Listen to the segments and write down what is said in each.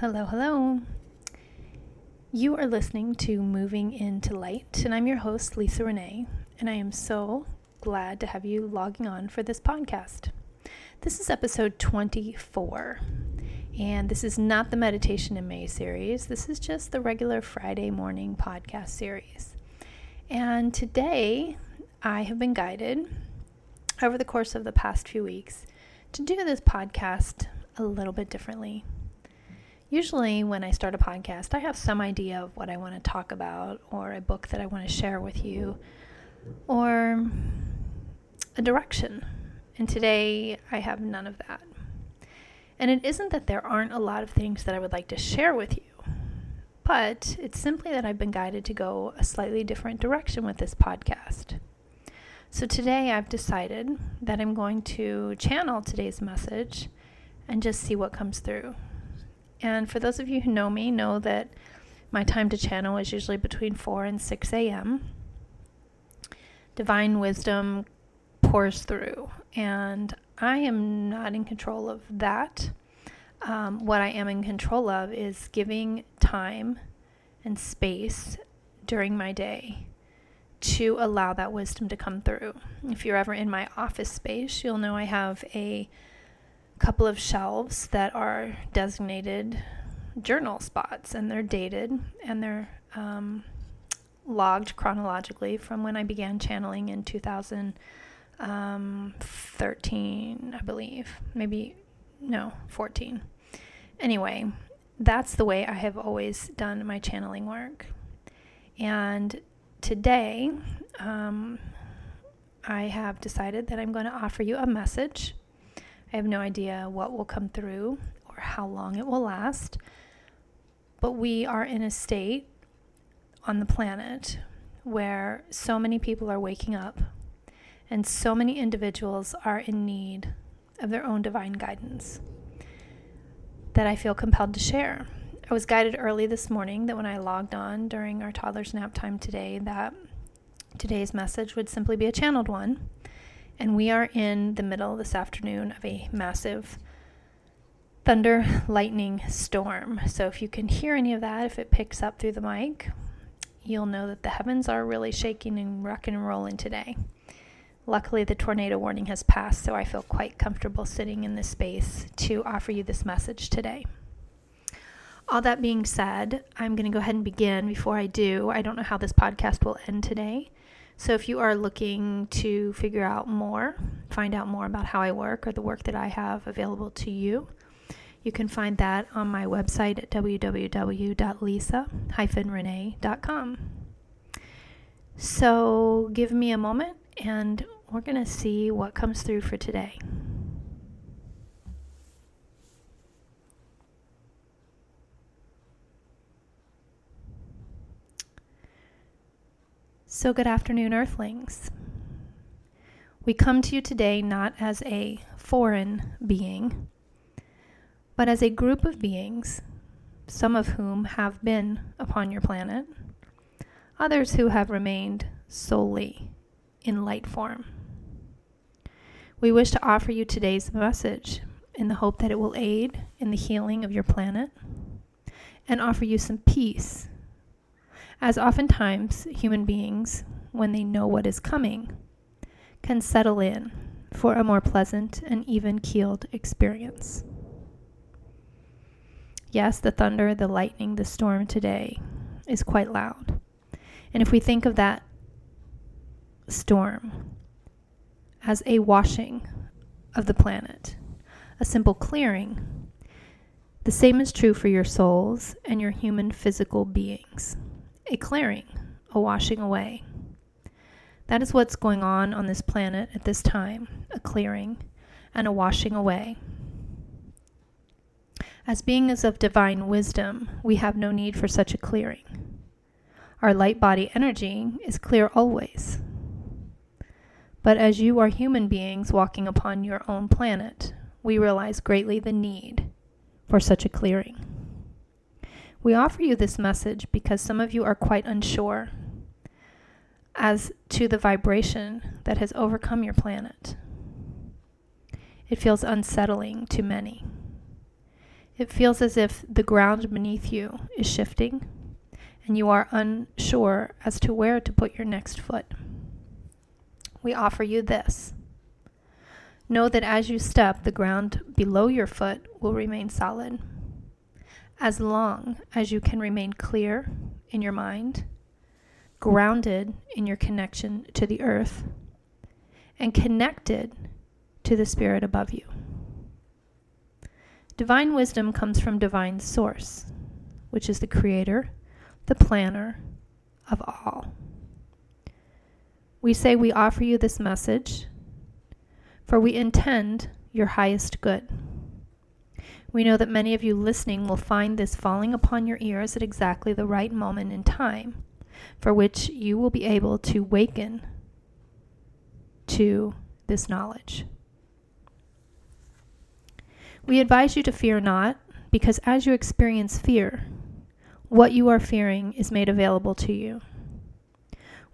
Hello, hello. You are listening to Moving into Light, and I'm your host, Lisa Renee, and I am so glad to have you logging on for this podcast. This is episode 24, and this is not the Meditation in May series. This is just the regular Friday morning podcast series. And today, I have been guided over the course of the past few weeks to do this podcast a little bit differently usually when I start a podcast, I have some idea of what I want to talk about, or a book that I want to share with you, or a direction. And today I have none of that. And it isn't that there aren't a lot of things that I would like to share with you, but it's simply that I've been guided to go a slightly different direction with this podcast. So today I've decided that I'm going to channel today's message and just see what comes through. And for those of you who know me, know that my time to channel is usually between 4 and 6 a.m. Divine wisdom pours through, and I am not in control of that. Um, what I am in control of is giving time and space during my day to allow that wisdom to come through. If you're ever in my office space, you'll know I have a couple of shelves that are designated journal spots and they're dated and they're um, logged chronologically from when I began channeling in 2013, I believe. Maybe, no, 14. Anyway, that's the way I have always done my channeling work. And today, um, I have decided that I'm going to offer you a message I have no idea what will come through or how long it will last. But we are in a state on the planet where so many people are waking up and so many individuals are in need of their own divine guidance that I feel compelled to share. I was guided early this morning that when I logged on during our toddler's nap time today that today's message would simply be a channeled one and we are in the middle this afternoon of a massive thunder lightning storm. So if you can hear any of that, if it picks up through the mic, you'll know that the heavens are really shaking and rocking and rolling today. Luckily, the tornado warning has passed, so I feel quite comfortable sitting in this space to offer you this message today. All that being said, I'm going to go ahead and begin. Before I do, I don't know how this podcast will end today. So if you are looking to figure out more, find out more about how I work or the work that I have available to you, you can find that on my website at www.lisa-renee.com. So give me a moment and we're going to see what comes through for today. So, good afternoon, Earthlings. We come to you today not as a foreign being, but as a group of beings, some of whom have been upon your planet, others who have remained solely in light form. We wish to offer you today's message in the hope that it will aid in the healing of your planet and offer you some peace as oftentimes human beings, when they know what is coming, can settle in for a more pleasant and even keeled experience. Yes, the thunder, the lightning, the storm today is quite loud. And if we think of that storm as a washing of the planet, a simple clearing, the same is true for your souls and your human physical beings a clearing, a washing away. That is what's going on on this planet at this time a clearing and a washing away. As beings of divine wisdom, we have no need for such a clearing. Our light body energy is clear always. But as you are human beings walking upon your own planet, we realize greatly the need for such a clearing. We offer you this message because some of you are quite unsure as to the vibration that has overcome your planet. It feels unsettling to many. It feels as if the ground beneath you is shifting and you are unsure as to where to put your next foot. We offer you this. Know that as you step, the ground below your foot will remain solid. As long as you can remain clear in your mind, grounded in your connection to the earth, and connected to the spirit above you. Divine wisdom comes from divine source, which is the creator, the planner of all. We say we offer you this message, for we intend your highest good. We know that many of you listening will find this falling upon your ears at exactly the right moment in time, for which you will be able to waken to this knowledge. We advise you to fear not, because as you experience fear, what you are fearing is made available to you.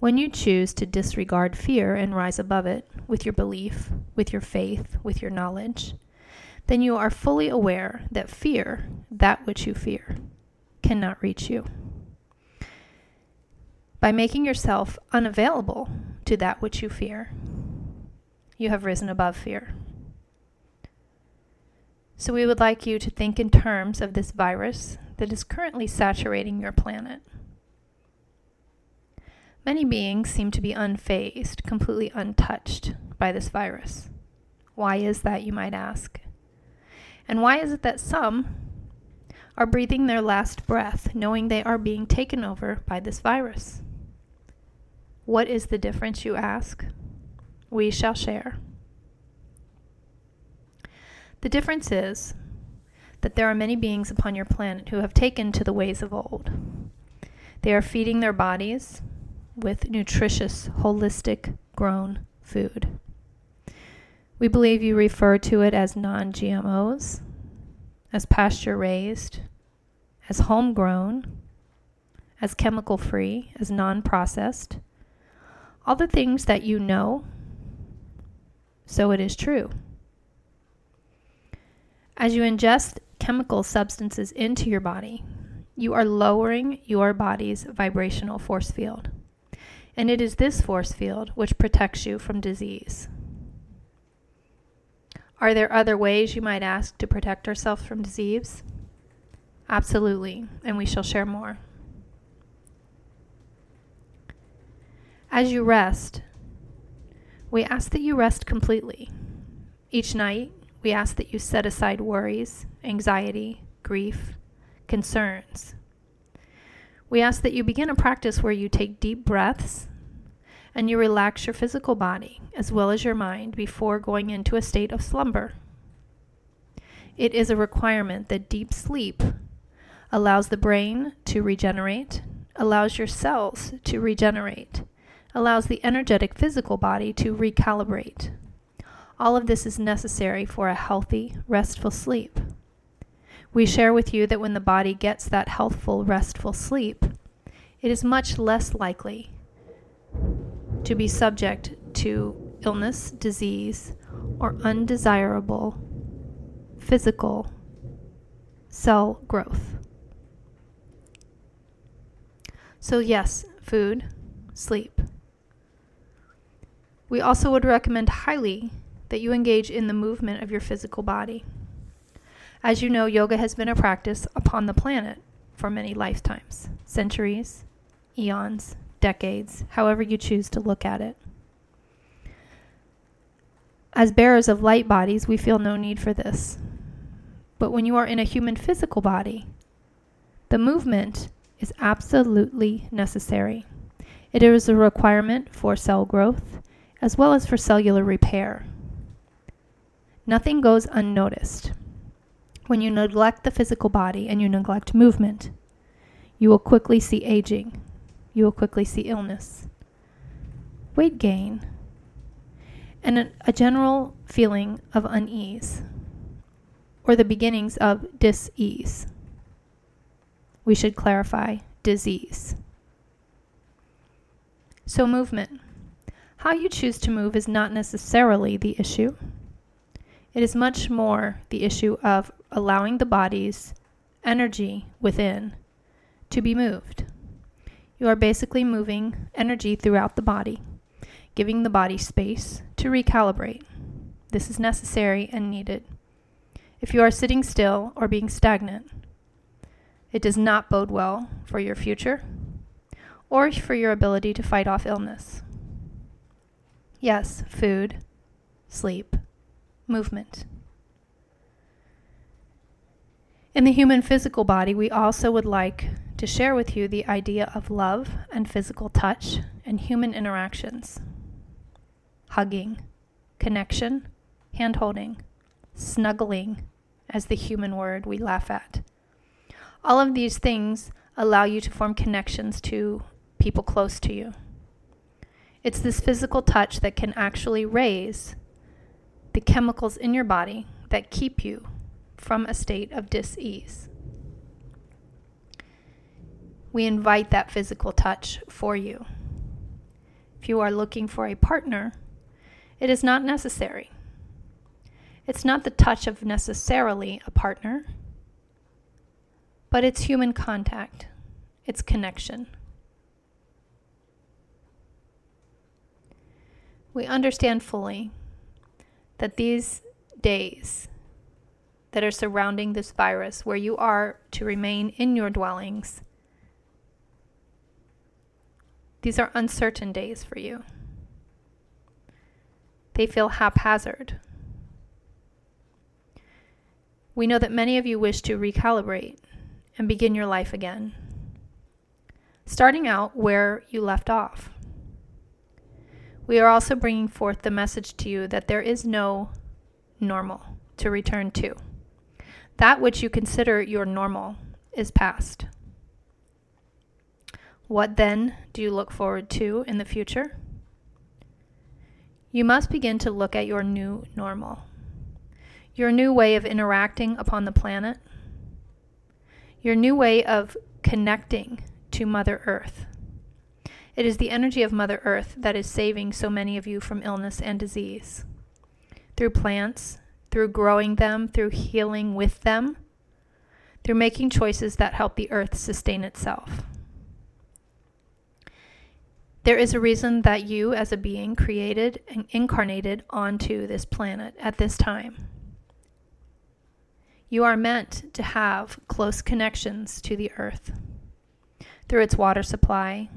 When you choose to disregard fear and rise above it with your belief, with your faith, with your knowledge, then you are fully aware that fear, that which you fear, cannot reach you. By making yourself unavailable to that which you fear, you have risen above fear. So we would like you to think in terms of this virus that is currently saturating your planet. Many beings seem to be unfazed, completely untouched by this virus. Why is that, you might ask? And why is it that some are breathing their last breath knowing they are being taken over by this virus? What is the difference, you ask? We shall share. The difference is that there are many beings upon your planet who have taken to the ways of old. They are feeding their bodies with nutritious, holistic, grown food. We believe you refer to it as non GMOs, as pasture raised, as homegrown, as chemical free, as non processed. All the things that you know, so it is true. As you ingest chemical substances into your body, you are lowering your body's vibrational force field. And it is this force field which protects you from disease. Are there other ways you might ask to protect ourselves from disease? Absolutely, and we shall share more. As you rest, we ask that you rest completely. Each night, we ask that you set aside worries, anxiety, grief, concerns. We ask that you begin a practice where you take deep breaths and you relax your physical body as well as your mind before going into a state of slumber. It is a requirement that deep sleep allows the brain to regenerate, allows your cells to regenerate, allows the energetic physical body to recalibrate. All of this is necessary for a healthy, restful sleep. We share with you that when the body gets that healthful, restful sleep, it is much less likely to be subject to illness, disease, or undesirable physical cell growth. So, yes, food, sleep. We also would recommend highly that you engage in the movement of your physical body. As you know, yoga has been a practice upon the planet for many lifetimes, centuries, eons, decades, however you choose to look at it. As bearers of light bodies, we feel no need for this. But when you are in a human physical body, the movement is absolutely necessary. It is a requirement for cell growth as well as for cellular repair. Nothing goes unnoticed. When you neglect the physical body and you neglect movement, you will quickly see aging. You will quickly see illness, weight gain, and a, a general feeling of unease or the beginnings of dis-ease. We should clarify disease. So, movement. How you choose to move is not necessarily the issue. It is much more the issue of allowing the body's energy within to be moved. You are basically moving energy throughout the body, giving the body space to recalibrate. This is necessary and needed. If you are sitting still or being stagnant, it does not bode well for your future or for your ability to fight off illness. Yes, food, sleep, movement. In the human physical body, we also would like to share with you the idea of love and physical touch and human interactions. Hugging, connection, hand holding, snuggling, as the human word we laugh at. All of these things allow you to form connections to people close to you. It's this physical touch that can actually raise the chemicals in your body that keep you from a state of dis-ease. We invite that physical touch for you. If you are looking for a partner, it is not necessary. It's not the touch of necessarily a partner, but it's human contact, it's connection. We understand fully that these days that are surrounding this virus, where you are to remain in your dwellings, these are uncertain days for you. They feel haphazard. We know that many of you wish to recalibrate and begin your life again, starting out where you left off. We are also bringing forth the message to you that there is no normal to return to. That which you consider your normal is past. What then do you look forward to in the future? You must begin to look at your new normal, your new way of interacting upon the planet, your new way of connecting to Mother Earth. It is the energy of Mother Earth that is saving so many of you from illness and disease. Through plants, through growing them, through healing with them, through making choices that help the earth sustain itself. There is a reason that you, as a being, created and incarnated onto this planet at this time. You are meant to have close connections to the earth through its water supply,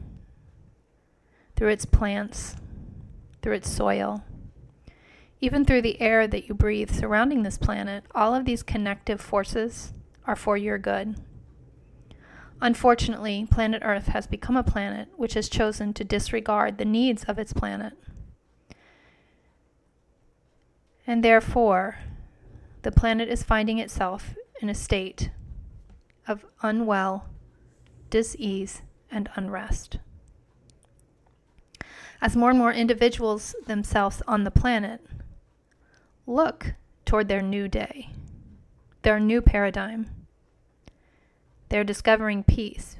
through its plants, through its soil even through the air that you breathe surrounding this planet, all of these connective forces are for your good. Unfortunately, planet Earth has become a planet which has chosen to disregard the needs of its planet. And therefore, the planet is finding itself in a state of unwell, dis-ease, and unrest. As more and more individuals themselves on the planet look toward their new day, their new paradigm. They're discovering peace.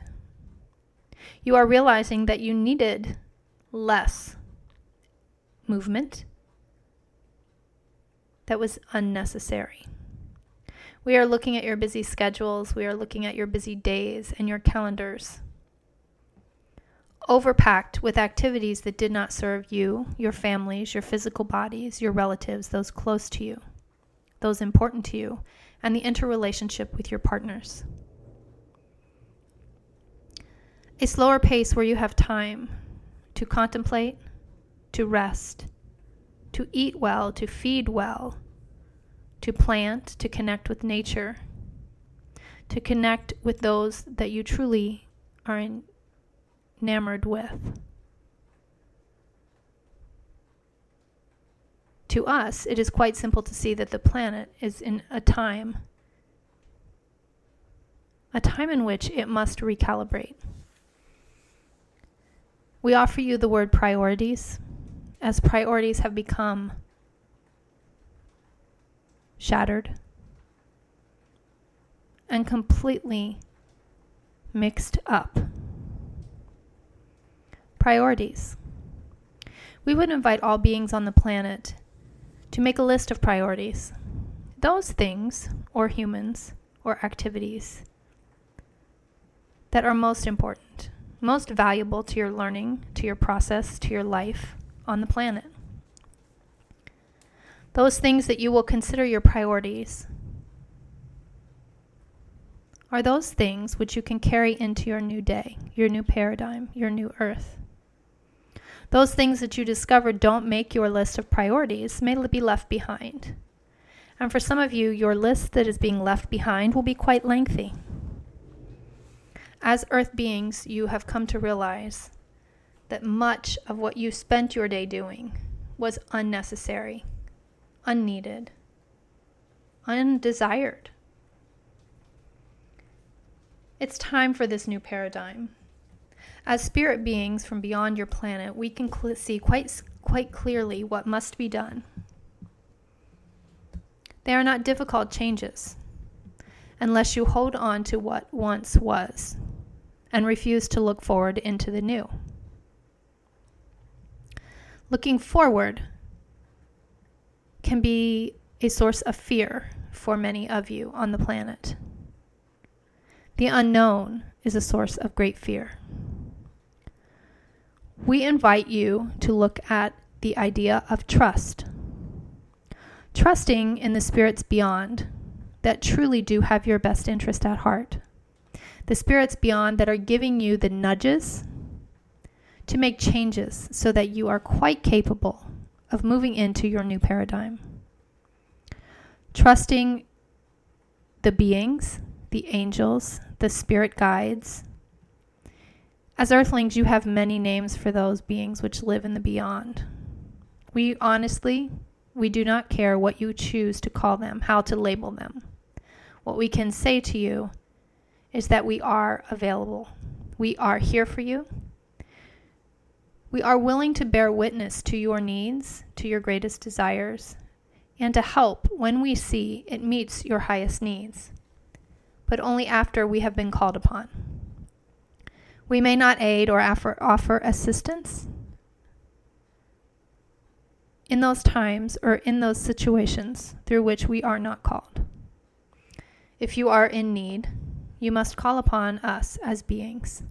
You are realizing that you needed less movement that was unnecessary. We are looking at your busy schedules, we are looking at your busy days and your calendars overpacked with activities that did not serve you, your families, your physical bodies, your relatives, those close to you, those important to you, and the interrelationship with your partners. A slower pace where you have time to contemplate, to rest, to eat well, to feed well, to plant, to connect with nature, to connect with those that you truly are enamored with. To us, it is quite simple to see that the planet is in a time, a time in which it must recalibrate. We offer you the word priorities, as priorities have become shattered and completely mixed up. Priorities. We would invite all beings on the planet to make a list of priorities. Those things, or humans or activities that are most important, most valuable to your learning, to your process, to your life on the planet. Those things that you will consider your priorities are those things which you can carry into your new day, your new paradigm, your new earth. Those things that you discover don't make your list of priorities may be left behind. And for some of you, your list that is being left behind will be quite lengthy. As earth beings, you have come to realize that much of what you spent your day doing was unnecessary, unneeded, undesired. It's time for this new paradigm. As spirit beings from beyond your planet, we can cl- see quite, quite clearly what must be done. They are not difficult changes unless you hold on to what once was and refuse to look forward into the new. Looking forward can be a source of fear for many of you on the planet. The unknown is a source of great fear. We invite you to look at the idea of trust. Trusting in the spirits beyond that truly do have your best interest at heart. The spirits beyond that are giving you the nudges to make changes so that you are quite capable of moving into your new paradigm. Trusting the beings, the angels, the spirit guides. As earthlings, you have many names for those beings which live in the beyond. We honestly, we do not care what you choose to call them, how to label them. What we can say to you is that we are available. We are here for you. We are willing to bear witness to your needs, to your greatest desires, and to help when we see it meets your highest needs but only after we have been called upon. We may not aid or offer, offer assistance in those times or in those situations through which we are not called. If you are in need, you must call upon us as beings.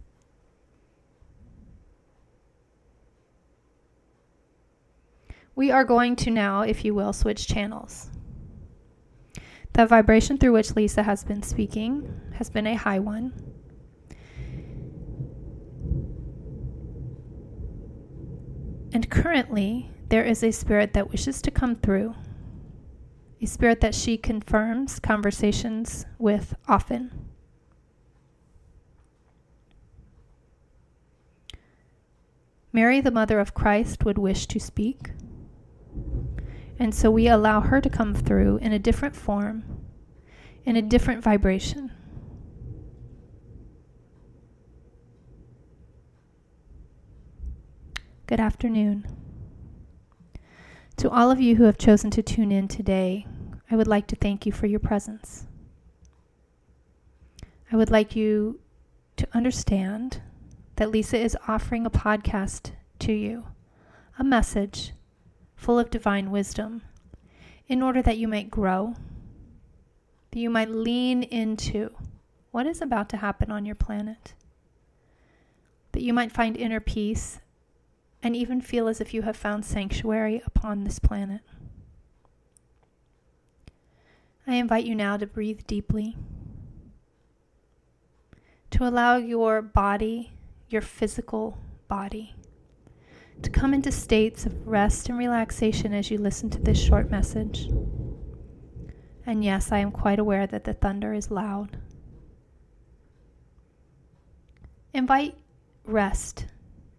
We are going to now, if you will, switch channels. The vibration through which Lisa has been speaking has been a high one. And currently, there is a spirit that wishes to come through, a spirit that she confirms conversations with often. Mary, the mother of Christ, would wish to speak. And so we allow her to come through in a different form, in a different vibration. Good afternoon. To all of you who have chosen to tune in today, I would like to thank you for your presence. I would like you to understand that Lisa is offering a podcast to you, a message full of divine wisdom, in order that you might grow, that you might lean into what is about to happen on your planet, that you might find inner peace and even feel as if you have found sanctuary upon this planet. I invite you now to breathe deeply, to allow your body, your physical body, to come into states of rest and relaxation as you listen to this short message. And yes, I am quite aware that the thunder is loud. Invite rest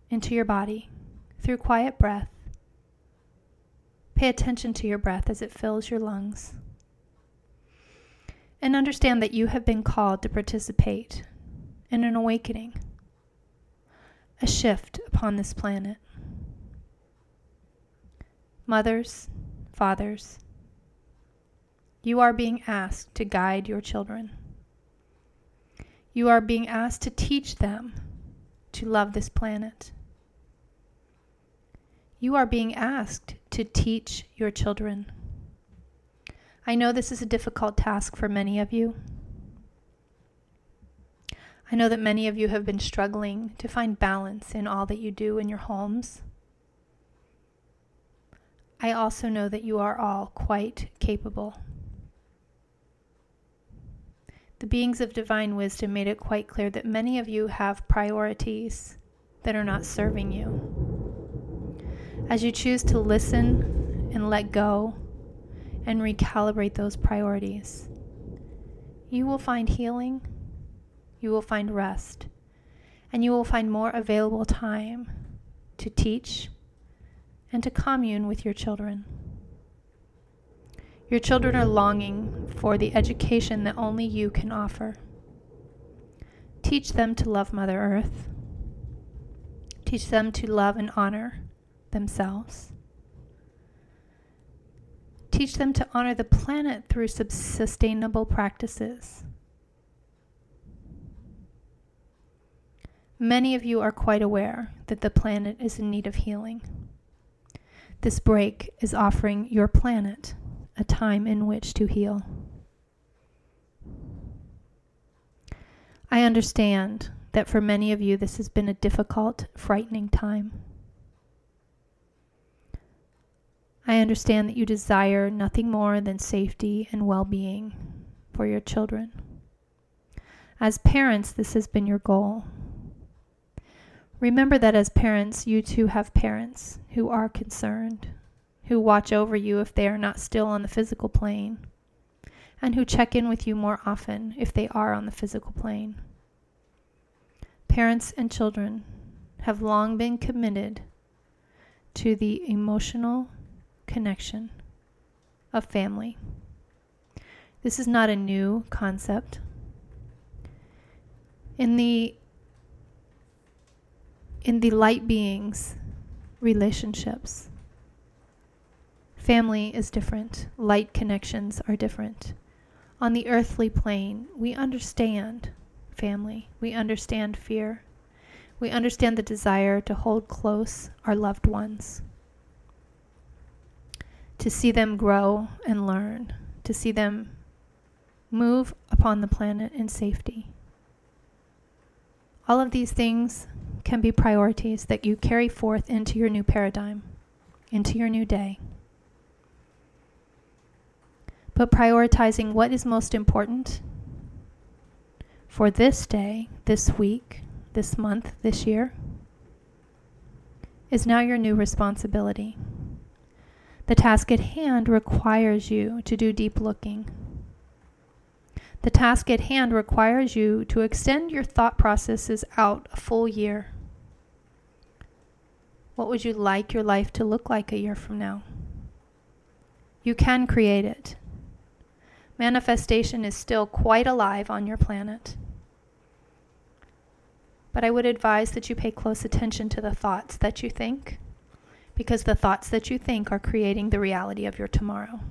into your body through quiet breath. Pay attention to your breath as it fills your lungs. And understand that you have been called to participate in an awakening, a shift upon this planet mothers, fathers, you are being asked to guide your children. You are being asked to teach them to love this planet. You are being asked to teach your children I know this is a difficult task for many of you. I know that many of you have been struggling to find balance in all that you do in your homes. I also know that you are all quite capable. The beings of divine wisdom made it quite clear that many of you have priorities that are not serving you. As you choose to listen and let go and recalibrate those priorities, you will find healing you will find rest, and you will find more available time to teach and to commune with your children. Your children are longing for the education that only you can offer. Teach them to love Mother Earth. Teach them to love and honor themselves. Teach them to honor the planet through sustainable practices. Many of you are quite aware that the planet is in need of healing. This break is offering your planet a time in which to heal. I understand that for many of you this has been a difficult, frightening time. I understand that you desire nothing more than safety and well being for your children. As parents, this has been your goal. Remember that as parents, you too have parents who are concerned, who watch over you if they are not still on the physical plane, and who check in with you more often if they are on the physical plane. Parents and children have long been committed to the emotional connection of family. This is not a new concept. In the in the light beings relationships. Family is different, light connections are different. On the earthly plane, we understand family, we understand fear, we understand the desire to hold close our loved ones, to see them grow and learn, to see them move upon the planet in safety. All of these things can be priorities that you carry forth into your new paradigm, into your new day. But prioritizing what is most important for this day, this week, this month, this year is now your new responsibility. The task at hand requires you to do deep looking the task at hand requires you to extend your thought processes out a full year. What would you like your life to look like a year from now? You can create it. Manifestation is still quite alive on your planet. But I would advise that you pay close attention to the thoughts that you think, because the thoughts that you think are creating the reality of your tomorrow.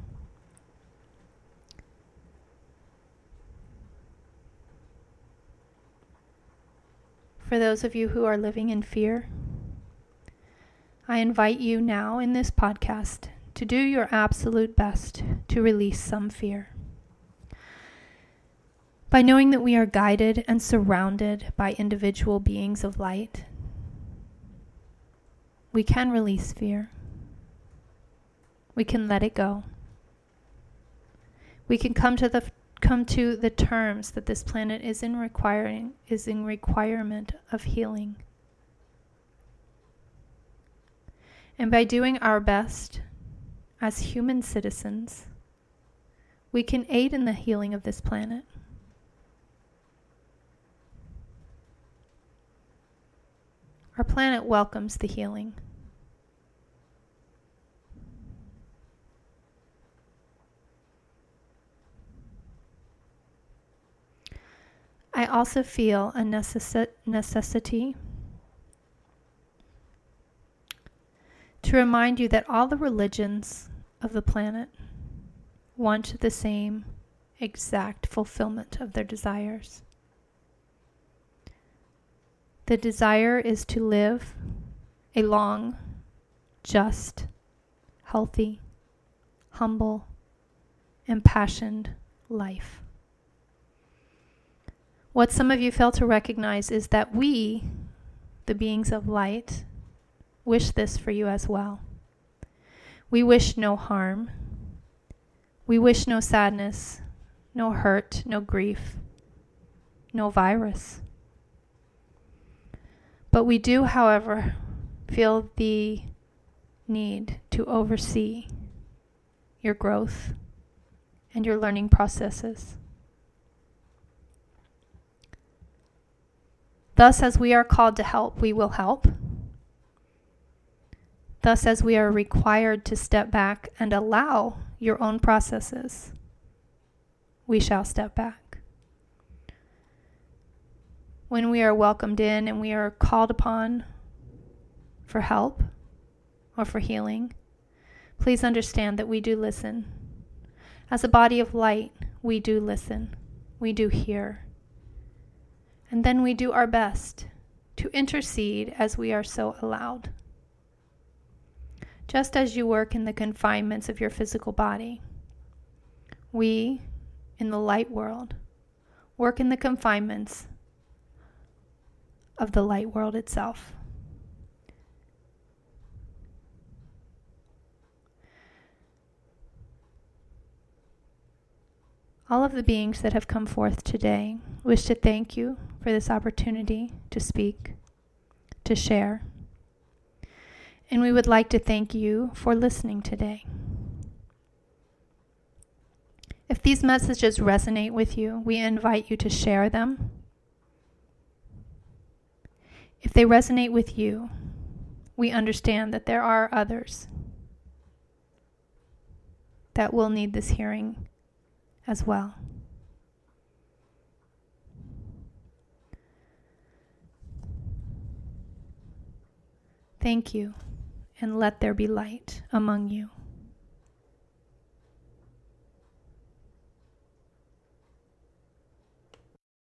For those of you who are living in fear, I invite you now in this podcast to do your absolute best to release some fear. By knowing that we are guided and surrounded by individual beings of light, we can release fear. We can let it go. We can come to the come to the terms that this planet is in requiring is in requirement of healing. And by doing our best as human citizens, we can aid in the healing of this planet. Our planet welcomes the healing. I also feel a necessi- necessity to remind you that all the religions of the planet want the same exact fulfillment of their desires. The desire is to live a long, just, healthy, humble, impassioned life. What some of you fail to recognize is that we, the beings of light, wish this for you as well. We wish no harm. We wish no sadness, no hurt, no grief, no virus. But we do, however, feel the need to oversee your growth and your learning processes. Thus, as we are called to help, we will help. Thus, as we are required to step back and allow your own processes, we shall step back. When we are welcomed in and we are called upon for help or for healing, please understand that we do listen. As a body of light, we do listen, we do hear. And then we do our best to intercede as we are so allowed. Just as you work in the confinements of your physical body, we, in the light world, work in the confinements of the light world itself. All of the beings that have come forth today wish to thank you for this opportunity to speak, to share. And we would like to thank you for listening today. If these messages resonate with you, we invite you to share them. If they resonate with you, we understand that there are others that will need this hearing as well. Thank you, and let there be light among you.